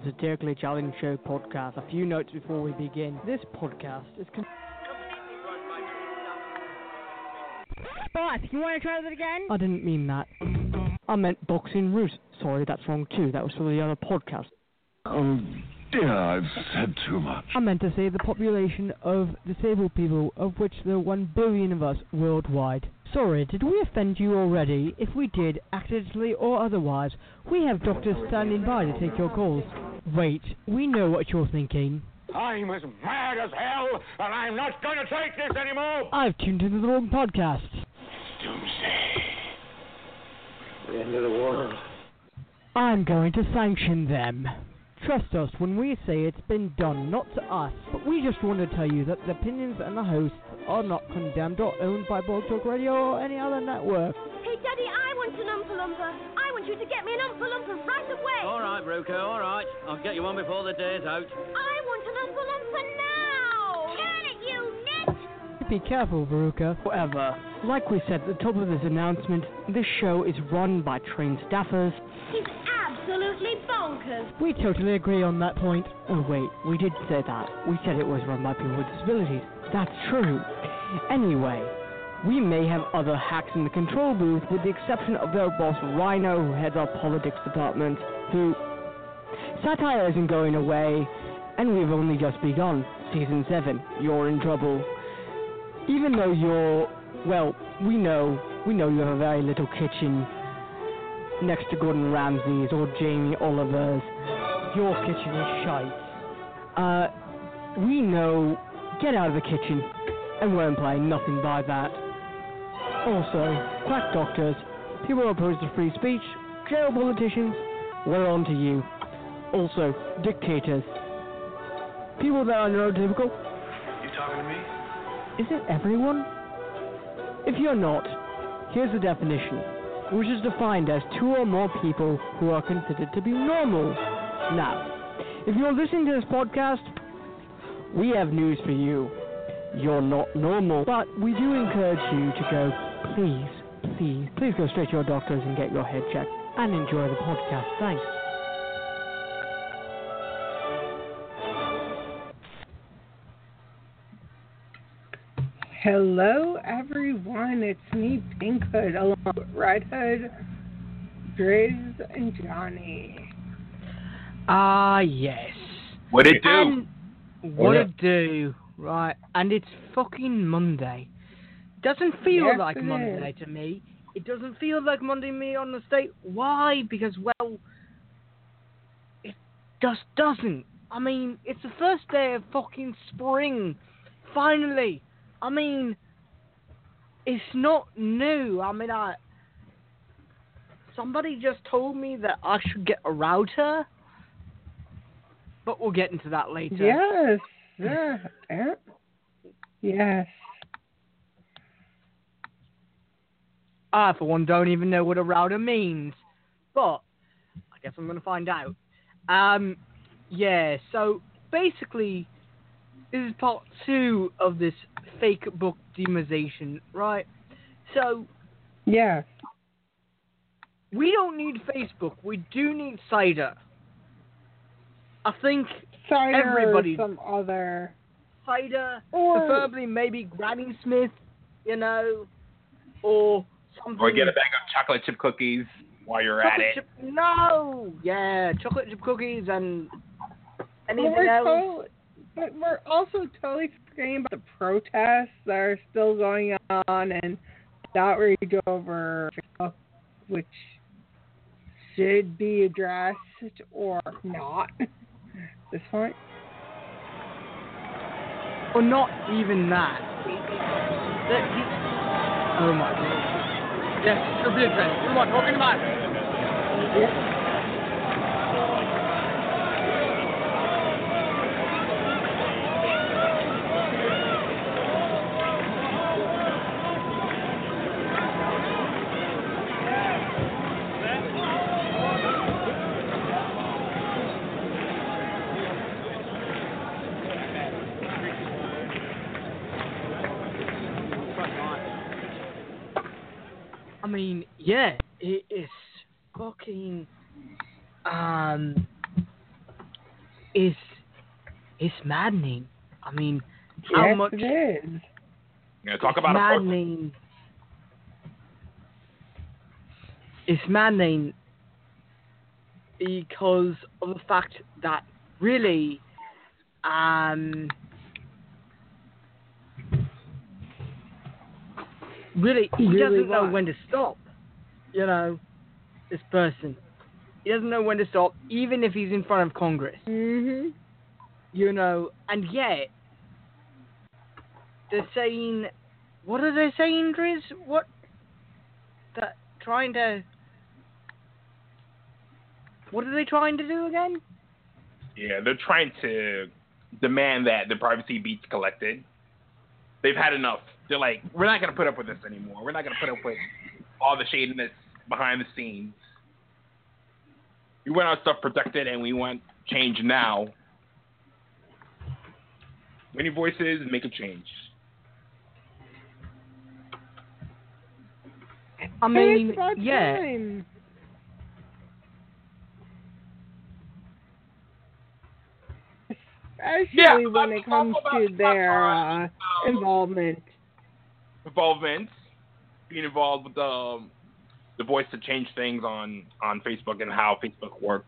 Welcome to the Satirically Challenged Show podcast. A few notes before we begin. This podcast is. Con- Boss, you want to try that again? I didn't mean that. I meant boxing root. Sorry, that's wrong too. That was for the other podcast. Oh dear, I've said too much. I meant to say the population of disabled people, of which there are one billion of us worldwide. Sorry, did we offend you already? If we did, accidentally or otherwise, we have doctors standing by to take your calls. Wait, we know what you're thinking. I'm as mad as hell, and I'm not going to take this anymore. I've tuned into the wrong podcast. Doomsday. The end of the world. I'm going to sanction them. Trust us when we say it's been done, not to us. But we just want to tell you that the opinions and the hosts are not condemned or owned by Blog Talk Radio or any other network. Hey, Daddy, I want an Oompa Loompa. I want you to get me an Oompa Loompa right away. All right, Veruca, all right. I'll get you one before the day's out. I want an Oompa Loompa now. Can it, you nit. Be careful, Veruca. However, like we said at the top of this announcement, this show is run by trained staffers. Bonkers. We totally agree on that point. Oh wait, we did say that. We said it was run by people with disabilities. That's true. Anyway, we may have other hacks in the control booth with the exception of their boss Rhino who heads our politics department, who satire isn't going away, and we've only just begun. Season 7, you're in trouble. Even though you're well, we know we know you have a very little kitchen next to Gordon Ramsay's or Jamie Oliver's. Your kitchen is shite. Uh, we know. Get out of the kitchen, and we're implying nothing by that. Also, quack doctors, people opposed to free speech, jail politicians, we're on to you. Also, dictators, people that are neurotypical. You talking to me? Is it everyone? If you're not, here's the definition, which is defined as two or more people who are considered to be normal. Now, if you're listening to this podcast, we have news for you. You're not normal, but we do encourage you to go, please, please, please go straight to your doctors and get your head checked and enjoy the podcast. Thanks. Hello, everyone. It's me, Pink Hood, along with Red Hood, Drizz, and Johnny. Ah, yes. What it do? And what Yeah. it do, right? And it's fucking Monday. Doesn't feel Yes, like it Monday to me. It doesn't feel like Monday to me on the state. Why? Because well, it just doesn't. I mean, it's the first day of fucking spring. Finally. I mean, it's not new. I mean, I. Somebody just told me that I should get a router. But we'll get into that later. Yes. Yeah. Yes. I, for one, don't even know what a router means. But I guess I'm going to find out. Um, yeah, so basically, this is part two of this fake book demonization, right? So Yeah. we don't need Facebook. We do need Cider. I think Cider Everybody- or some other. Cider, Or- preferably maybe Granny Smith, you know, or something. Or get a bag of chocolate chip cookies while you're at it. chip. No, yeah, chocolate chip cookies and But anything we're, else. But we're also totally forgetting about the protests that are still going on and outrage over which should be addressed or not at this point. Or not even that. That he- oh my god. Yes, it should be addressed. What am I talking about? I mean, yeah, it is fucking um is it's maddening. I mean, how yes, much it is. You know, talk it's about a person. maddening. It's maddening because of the fact that really, um, really he Really doesn't know when to stop. You know, this person, he doesn't know when to stop, even if he's in front of Congress Mhm. You know, and yet they're saying, what are they saying, Drizz? What? That trying to. What are they trying to do again? Yeah, they're trying to demand that the privacy be collected. They've had enough. They're like, we're not going to put up with this anymore. We're not going to put up with all the shadiness behind the scenes. We want our stuff protected and we want change now. Many voices make a change. I mean, it's about yeah, time. Especially Yeah, when I'm it comes to their uh, involvement. Involvement, being involved with the the voice to change things on on Facebook and how Facebook works,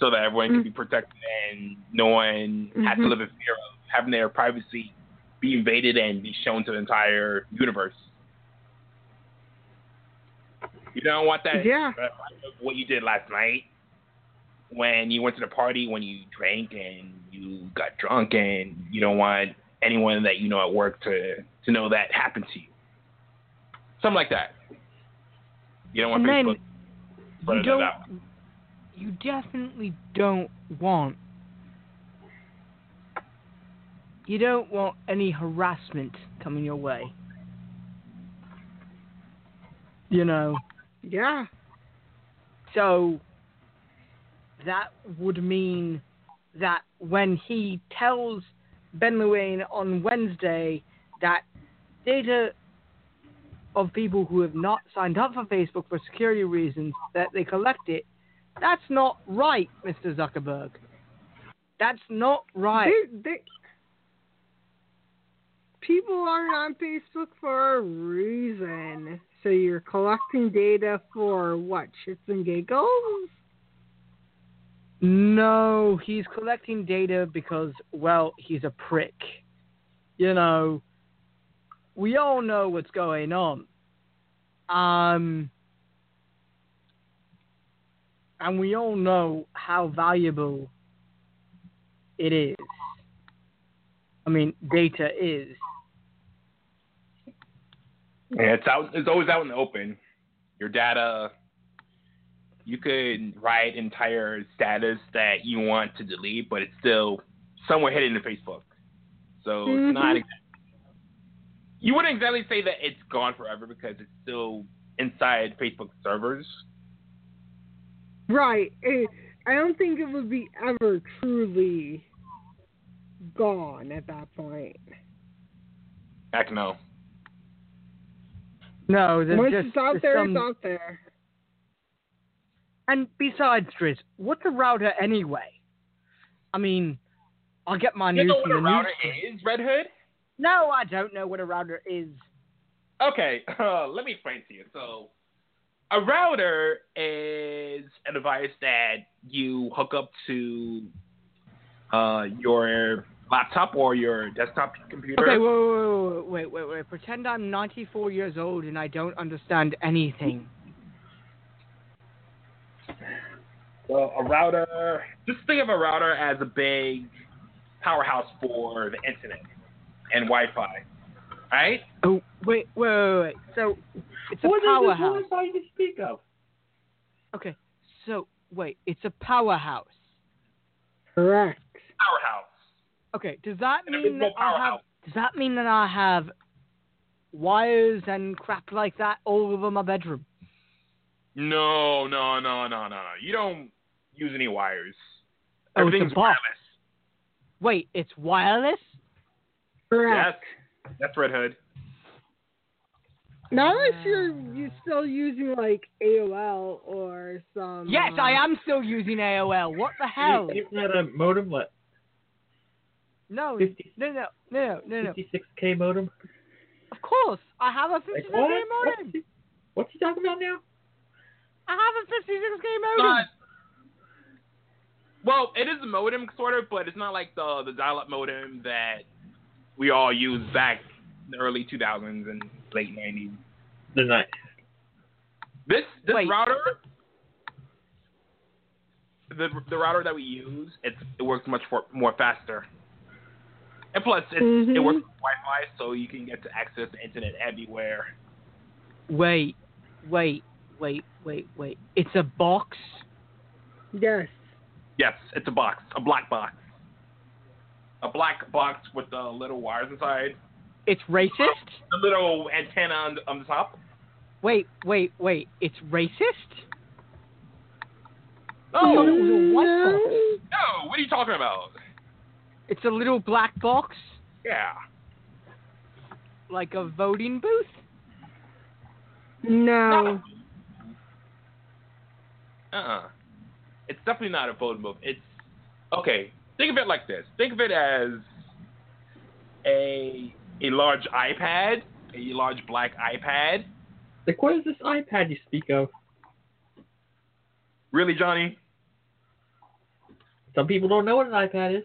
so that everyone can be protected and no one has to Mhm. live in fear of having their privacy be invaded and be shown to the entire universe. You don't want that. Yeah. What you did last night when you went to the party, when you drank and you got drunk, and you don't want anyone that you know at work to to know that happened to you. Something like that. You don't want and then you spreading it out. don't. You definitely don't want. You don't want any harassment coming your way. You know. Yeah. So that would mean that when he tells Ben Luján on Wednesday that data of people who have not signed up for Facebook for security reasons that they collect it, that's not right, Mr. Zuckerberg. That's not right. They, they, people aren't on Facebook for a reason. So you're collecting data for what? Shits and giggles? No, he's collecting data because, well, he's a prick. You know, we all know what's going on. Um, and we all know how valuable it is. I mean, data is. Yeah, it's out. It's always out in the open. Your data. You could write entire status that you want to delete, but it's still somewhere hidden in Facebook. So it's mm-hmm. not. Exactly, you wouldn't exactly say that it's gone forever because it's still inside Facebook servers. Right. It, I don't think it would be ever truly gone at that point. Heck no. No, there's Once just it's out there, some- it's out there. And besides, Drizz, what's a router anyway? I mean, I'll get my You news know what from a the router news. is, Red Hood? No, I don't know what a router is. Okay, uh, let me explain to you. So, a router is a device that you hook up to uh, your laptop or your desktop computer. Okay, wait, wait, wait, wait, wait. Pretend I'm 94 years old and I don't understand anything. Well, a router. Just think of a router as a big powerhouse for the internet and Wi-Fi, right? Oh, wait, wait, wait, wait. So it's a powerhouse. What is this powerhouse. Wi-Fi you speak of? Okay, so wait, it's a powerhouse. Correct. Powerhouse. Okay, does that An mean that I have? powerhouse. Does that mean that I have wires and crap like that all over my bedroom? No, no, no, no, no, no. You don't use any wires. Oh, it's Everything's box. wireless. Wait, it's wireless? Correct. Yes, that's Red Hood. Not unless you're you still using like AOL or some. Yes, uh, I am still using AOL. What the hell? Isn't that a modem? What? No, 50, no, no, no, no, no. 56k modem? Of course, I have a 56k what? modem. What's he, what's he talking about now? I have a 56k Not, modem. well, it is a modem sort of, but it's not like the the dial-up modem that we all used back in the early 2000s and late 90s. The night. This this Wait. router, the the router that we use, it's it works much for, more faster. And plus, it's, it mm-hmm. works with Wi-Fi, so you can get to access the internet everywhere. Wait, wait, wait, wait, wait. It's a box. Yes. Yes, it's a box, a black box, a black box with the little wires inside, It's racist. the little antenna on the, on the top. Wait, wait, wait. It's racist. Oh thought it was a white box. no! What are you talking about? It's a little black box, Yeah. like a voting booth. No. Uh-uh. It's definitely not a voting booth. It's okay. Think of it like this. Think of it as a a large iPad, a large black iPad. Like, what is this iPad you speak of? Really, Johnny? Some people don't know what an iPad is.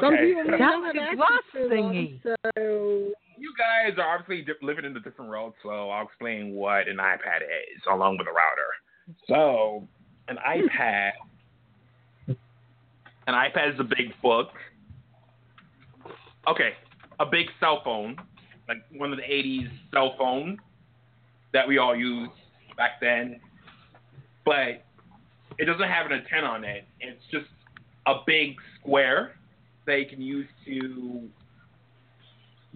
Some Okay. people may That's not have access glass to them, thingy. you guys are obviously di- living in a different world, so I'll explain what an iPad is along with a router. So, an iPad, an iPad is a big book. Okay, a big cell phone, like one of the '80s cell phone that we all used back then, but it doesn't have an antenna on it. It's just a big square you can use to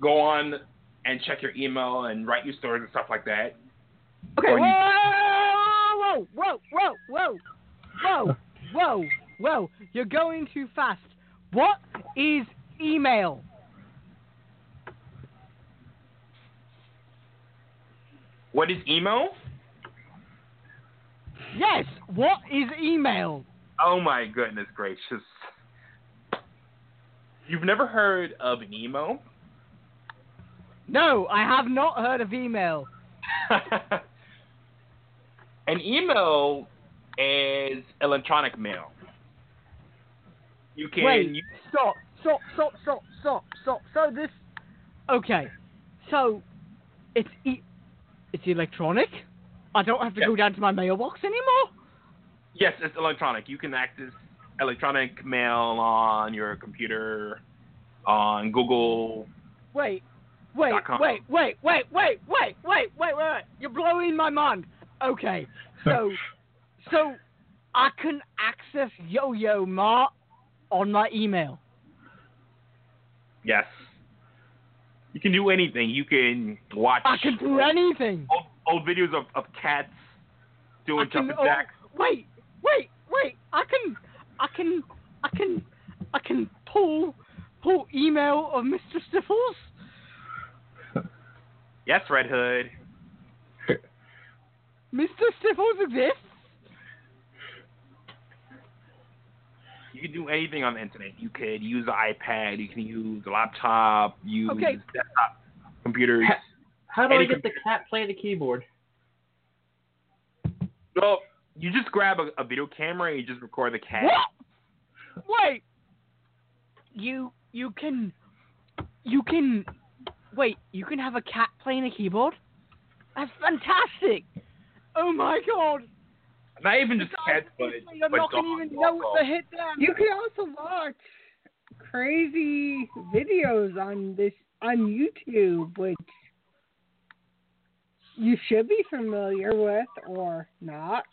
go on and check your email and write you stories and stuff like that. Okay. Or you- Whoa, whoa, whoa, whoa, whoa, whoa, whoa! You're going too fast. What is email? What is email? Yes. What is email? Oh my goodness gracious. You've never heard of an email? No, I have not heard of email. an email is electronic mail. You can Wait. you- Stop. Stop. Stop. Stop. Stop. Stop. So this. Okay. So, it's e- it's electronic. I don't have to Yeah. go down to my mailbox anymore. yes, it's electronic. You can access electronic mail on your computer, on Google. Wait, wait, wait, wait, wait, wait, wait, wait, wait, wait. You're blowing my mind. Okay, so, so, I can access Yo-Yo Ma on my email. Yes. You can do anything. You can watch I can do anything. old, old videos of, of cats doing jumping jacks. wait, wait, wait. I can, I can, I can, I can pull, pull email of Mr. Stiffles. Yes, Red Hood. Mr. Stiffles exists. You can do anything on the internet. You could use the iPad. You can use a laptop. You use Okay. desktop computers. How do Any I get the computer. cat playing the keyboard? Well, you just grab a, a video camera and you just record the cat. What? Wait. You you can you can wait, you can have a cat playing a keyboard? That's fantastic. Oh my god. Not even just Besides, cats, but, I'm but not gonna even know also. what to hit them. you can also watch crazy videos on this on YouTube, which you should be familiar with or not.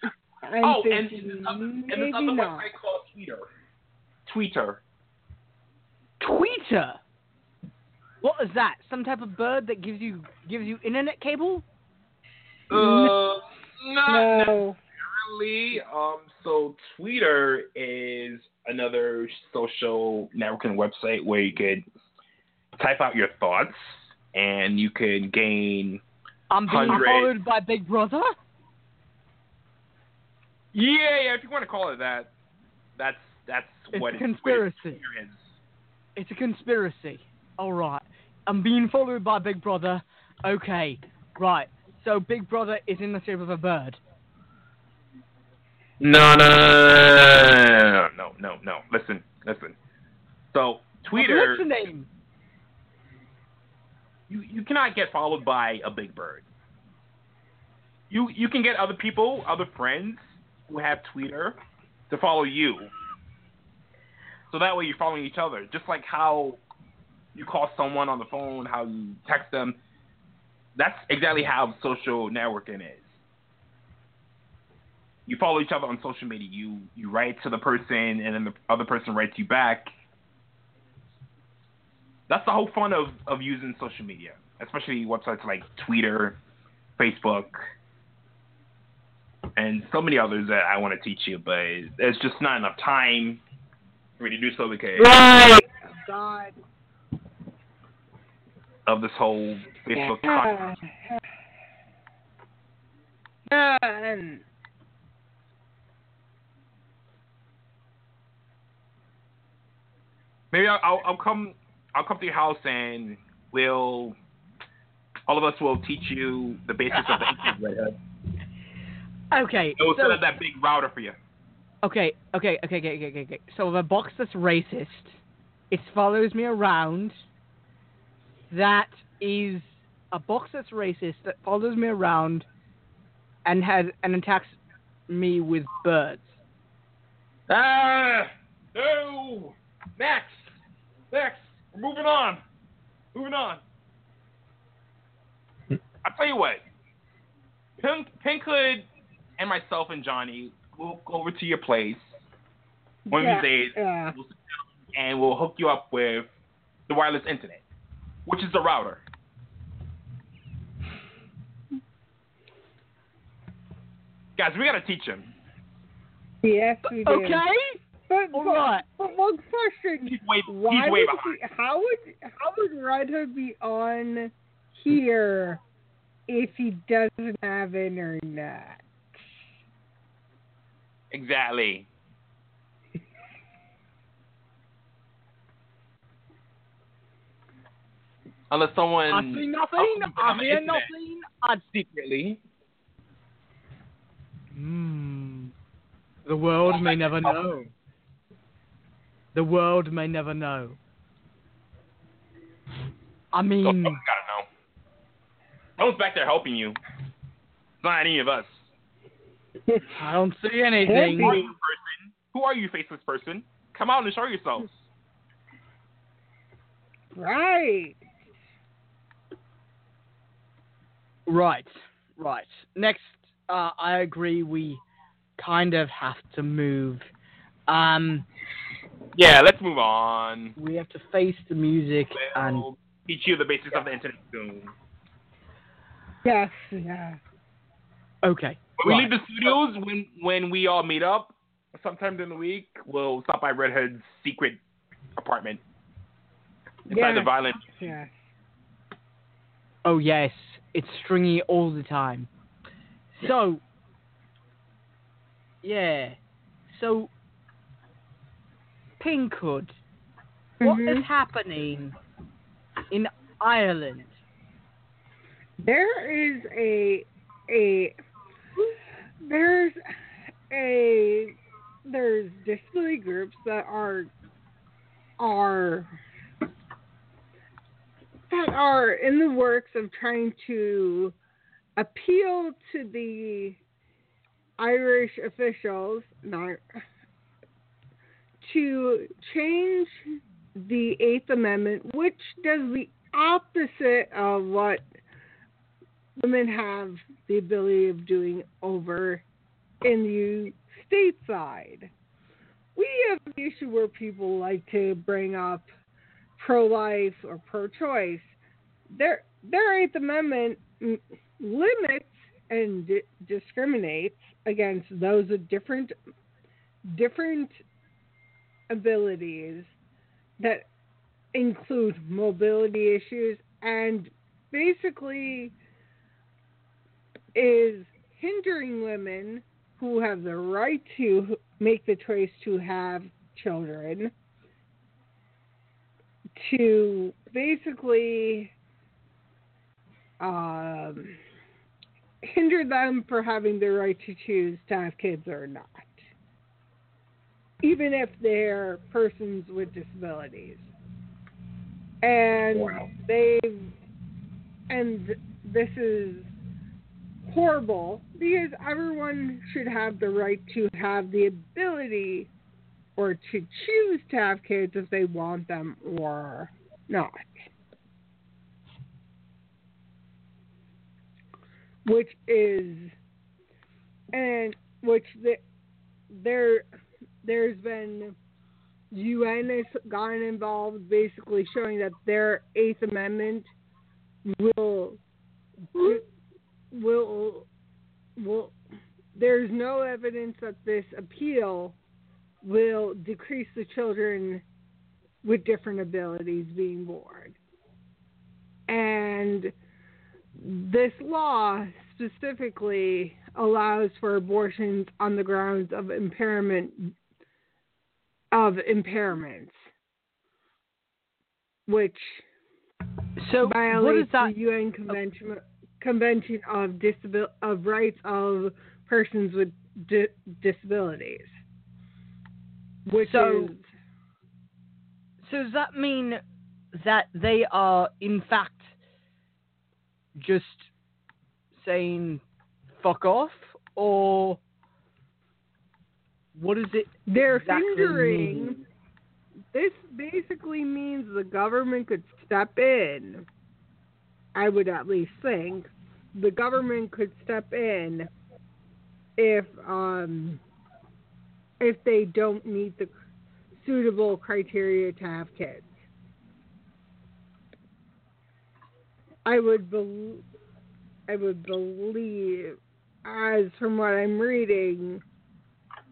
I'm Oh, and, thinking and, and this maybe other not. website called Tweeter. Tweeter. Tweeter. What is that? Some type of bird that gives you gives you internet cable? Uh, not No. necessarily. Um, so Tweeter is another social networking website where you could type out your thoughts and you could gain I'm being Hundred. followed by Big Brother. Yeah, yeah. If you want to call it that, that's that's what It's what a conspiracy. what it is. It's a conspiracy. All right. I'm being followed by Big Brother. Okay. Right. So Big Brother is in the shape of a bird. No, no, no, no, no, no. Listen, listen. So Twitter, I'm name? you you cannot get followed by a big bird. You you can get other people, other friends who have Twitter to follow you. So that way you're following each other. Just like how you call someone on the phone, how you text them. That's exactly how social networking is. You follow each other on social media. You you write to the person, and then the other person writes you back. That's the whole fun of, of using social media, especially websites like Twitter, Facebook, and so many others that I want to teach you, but there's just not enough time for me to do so because Right. God. of this whole Facebook. Yeah. Yeah, and Maybe I'll, I'll I'll come I'll come to your house and we'll all of us will teach you the basics of the internet. Red Hood. Okay. It will so- set up that big router for you. Okay, okay, okay, okay, okay, okay, okay. So the box that's racist, it follows me around. That is a box that's racist that follows me around and has and attacks me with birds. Ah, no, next, next. We're moving on, moving on. I tell you what, Pink, Pink Hood and myself and Johnny will go over to your place one yeah, of these days, yeah. we'll sit down and we'll hook you up with the wireless internet, which is the router. Guys, we gotta teach him. Yes, we do. Okay. But, All but, right. but one question: He's way, Why he's way would behind. he, how would how would Red Hood be on here if he doesn't have internet? Exactly. Unless someone I see nothing. Oh, I on hear internet. nothing. I'd secretly. Hmm. The world may never know. The world may never know. I mean, someone's gotta know. Someone's back there helping you. It's not any of us. I don't see Who are anything. you, person? Who are you, faceless person? Come out and show yourselves. Right. Right, right. Next, uh, I agree. We kind of have to move. Um, Yeah, let's move on. we have to face the music and We'll teach you the basics of the internet soon. Yes. Yeah. Okay. When we leave the studios, when when we all meet up, sometime during the week, we'll stop by Red Hood's secret apartment inside Yeah. the violent. Yeah. Oh yes, it's stringy all the time. So, yeah. So, Pinkhood, what mm-hmm. is happening in Ireland? There is a a there's a there's disability groups that are are that are in the works of trying to appeal to the Irish officials not to change the Eighth Amendment, which does the opposite of what women have the ability of doing over in the stateside. We have the issue where people like to bring up pro life or pro choice. Their, their Eighth Amendment limits and di- discriminates against those with different different abilities that include mobility issues and basically is hindering women who have the right to make the choice to have children to basically um, hinder them for having the right to choose to have kids or not, even if they're persons with disabilities. And Wow. they've, and this is horrible because everyone should have the right to have the ability or to choose to have kids if they want them or not. Which is, and which the, there, there's been UN has gotten involved, basically showing that their Eighth Amendment will will will. There's no evidence that this appeal will decrease the children with different abilities being born. And this law specifically allows for abortions on the grounds of impairment of impairments, which So violates is that? the UN Convention Convention of Disabil- of Rights of Persons with Di- Disabilities, which So- is So does that mean that they are in fact just saying fuck off, or what is it? they're exactly hindering. mean? This basically means the government could step in. I would at least think the government could step in if um if they don't meet the suitable criteria to have kids. I would bel I would believe, as from what I'm reading,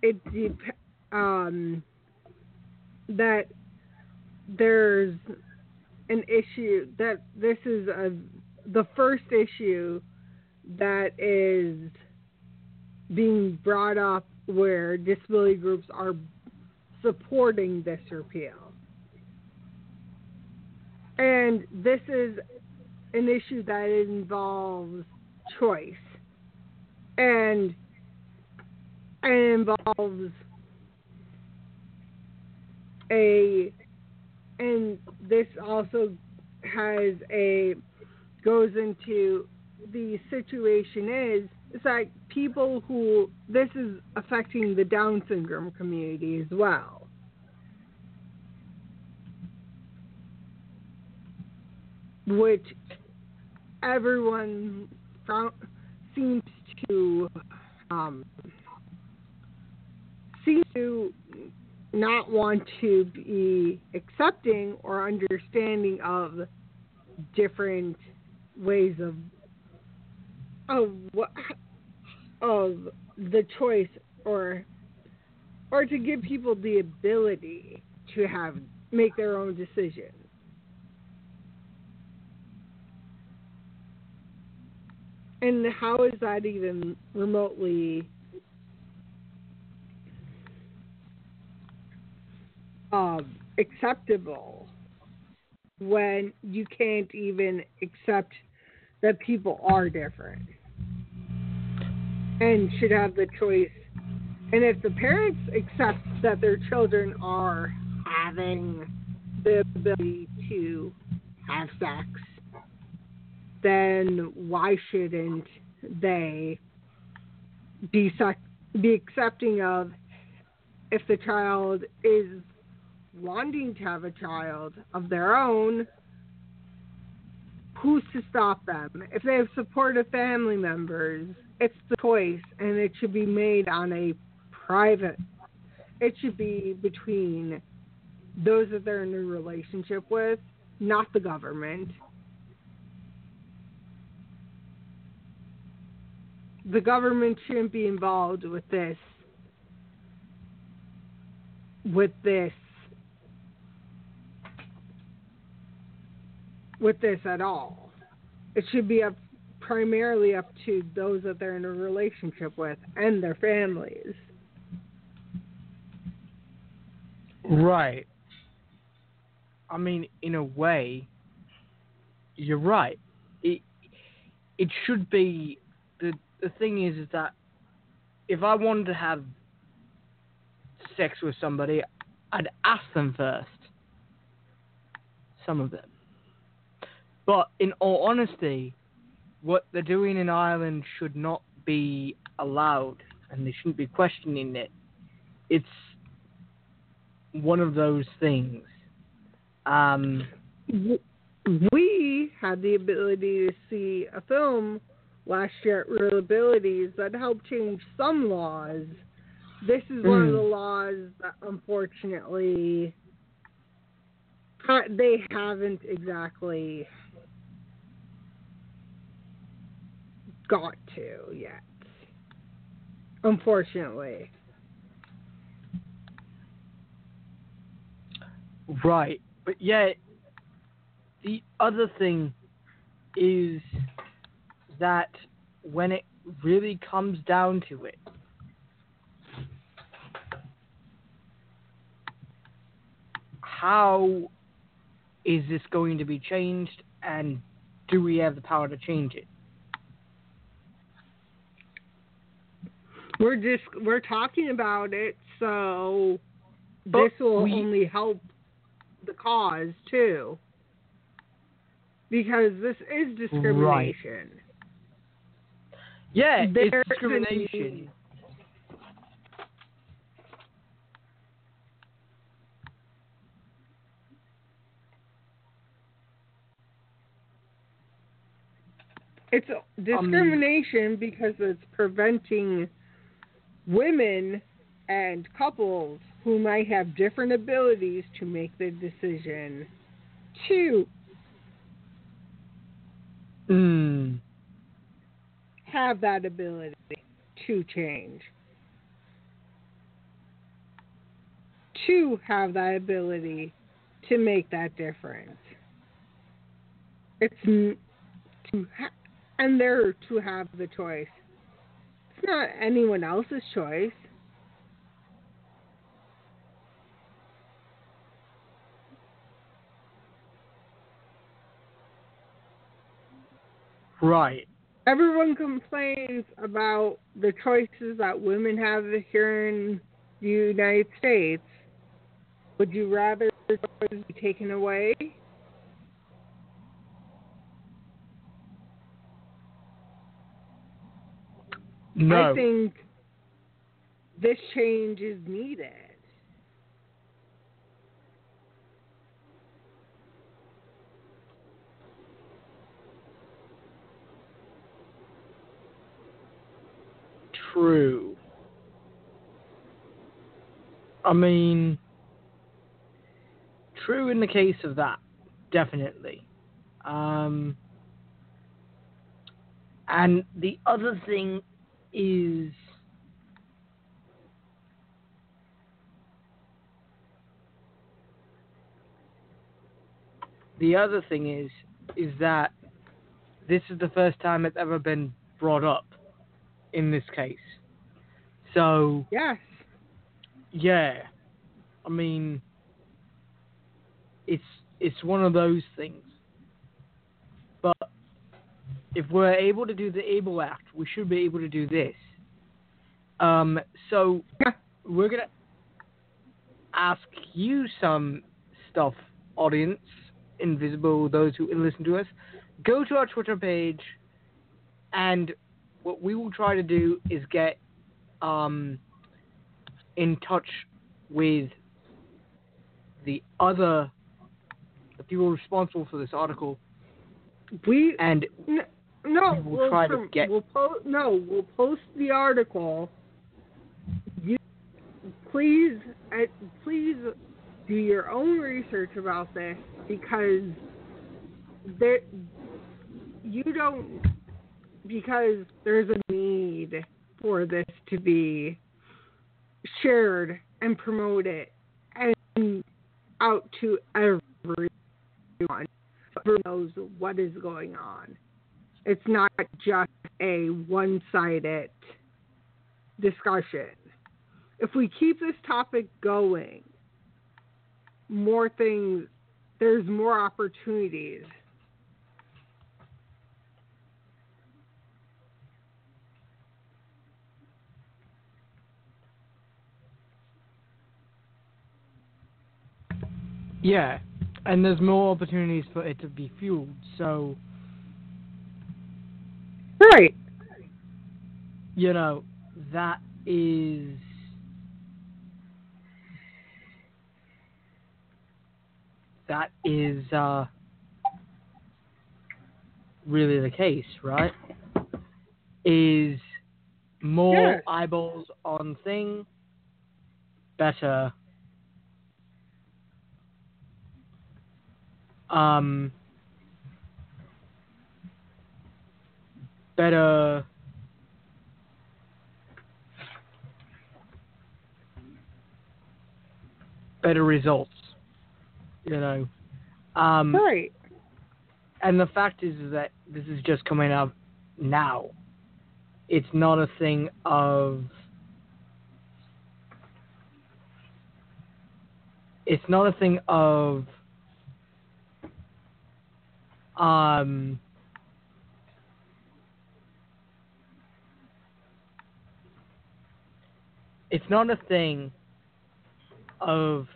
it dep- um that there's an issue that this is a the first issue that is being brought up where disability groups are supporting this repeal. And this is an issue that involves choice. And it involves a and this also has a goes into the situation is it's like people who this is affecting the Down syndrome community as well. Which everyone found, seems to um, seem to not want to be accepting or understanding of different ways of of of the choice or or to give people the ability to have make their own decisions. And how is that even remotely um, acceptable when you can't even accept that people are different and should have the choice. And if the parents accept that their children are having the ability to have sex, then why shouldn't they be be accepting of if the child is wanting to have a child of their own, who's to stop them? If they have supportive family members, it's the choice, and it should be made on a private. It should be between those that they're in a relationship with, not the government. The government shouldn't be involved with this. With this with this at all. It should be up primarily up to those that they're in a relationship with and their families. Right. I mean, in a way, you're right. It it should be the the thing is is that if I wanted to have sex with somebody, I'd ask them first. Some of them. But in all honesty, what they're doing in Ireland should not be allowed, and they shouldn't be questioning it. It's one of those things. Um, We had the ability to see a film last year at Real Abilities that helped change some laws. This is one of Mm. the laws that unfortunately they haven't exactly got to yet. Unfortunately. right. But yet, the other thing is that when it really comes down to it, how is this going to be changed and do we have the power to change it? We're just we're talking about it, so But this will we- only help the cause too. Because this is discrimination. Right. Yeah, There's it's discrimination. It's um, discrimination because it's preventing women and couples who might have different abilities to make the decision to Mm. have that ability to change. To have that ability to make that difference. It's to ha- and they're to have the choice. Not anyone else's choice. Right. Everyone complains about the choices that women have here in the United States. Would you rather the choices be taken away? No. I think this change is needed. True. I mean, true in the case of that, definitely. Um, and the other thing is. The other thing is, is that this is the first time it's ever been brought up in this case. So, Yes. yeah. I mean it's it's one of those things. If we're able to do the Able Act, we should be able to do this. Um so we're gonna ask you some stuff, audience, invisible, those who listen to us. Go to our Twitter page and what we will try to do is get um, in touch with the other the people responsible for this article We and n- no, We will we'll, try to get- we'll po- no, we'll post the article. You please, uh, please do your own research about this because there, you don't because there's a need for this to be shared and promoted and out to everyone. who knows what is going on. It's not just a one sided discussion. If we keep this topic going, more things, there's more opportunities. Yeah, and there's more opportunities for it to be fueled. So Right. you know that is that is uh, really the case, right? Is more eyeballs on thing better um better better results you know um Right. and the fact is, is that this is just coming out now it's not a thing of it's not a thing of um it's not a thing of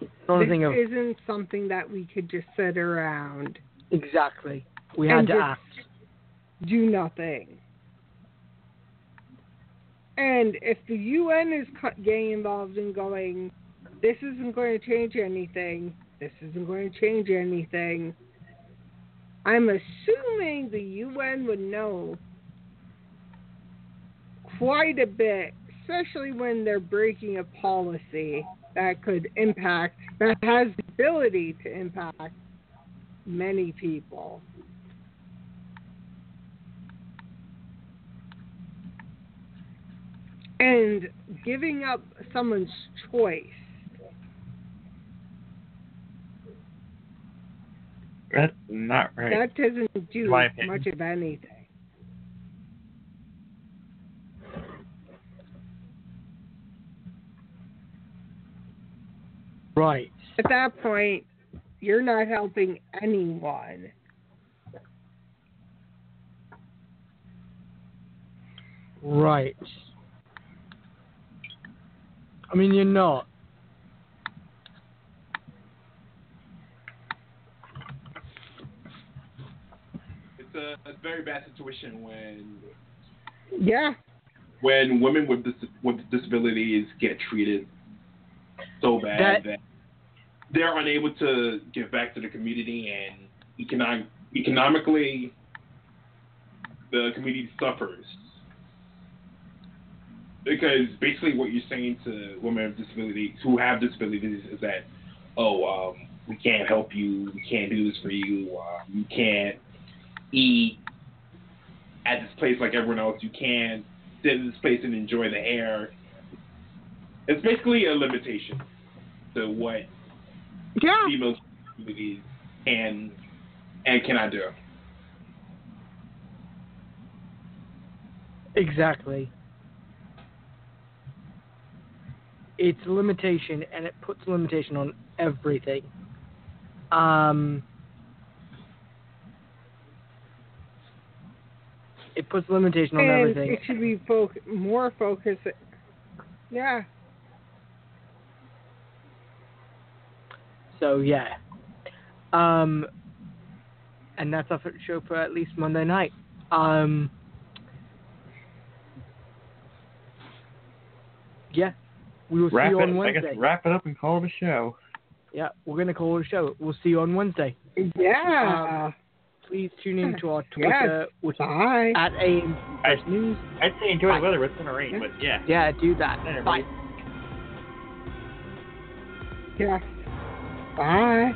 it's not a This thing of isn't something that we could just sit around, exactly we had to act do nothing. And if the UN is getting involved in going, this isn't going to change anything, this isn't going to change anything, I'm assuming the UN would know quite a bit, especially when they're breaking a policy that could impact, that has the ability to impact many people. And giving up someone's choice. That's not right. That doesn't do much of anything. right At that point, you're not helping anyone. Right. I mean, you're not. A, a very bad situation when Yeah. when women with dis- with disabilities get treated so bad That- that, they're unable to give back to the community and economic economically the community suffers because basically what you're saying to women with disabilities who have disabilities is that oh um, we can't help you we can't do this for you uh, you can't eat at this place like everyone else you can't sit in this place and enjoy the air it's basically a limitation to what Yeah. female communities can and cannot do Exactly. It's a limitation, and it puts a limitation on everything. Um, it puts a limitation on and everything. it should be foc- more focused. Yeah. So yeah. Um, and that's our show for at least Monday night. Um, yeah, we will Wrap see you it, on I guess Wednesday. wrap it up and call it a show. Yeah, we're gonna call it a show. We'll see you on Wednesday. Yeah. Please tune in to our Yes. Twitter, which is at AM I- News. I'd say enjoy Bye. the weather, but it's gonna rain, but yeah. Yeah, do that. Later, Bye. Yeah. Bye.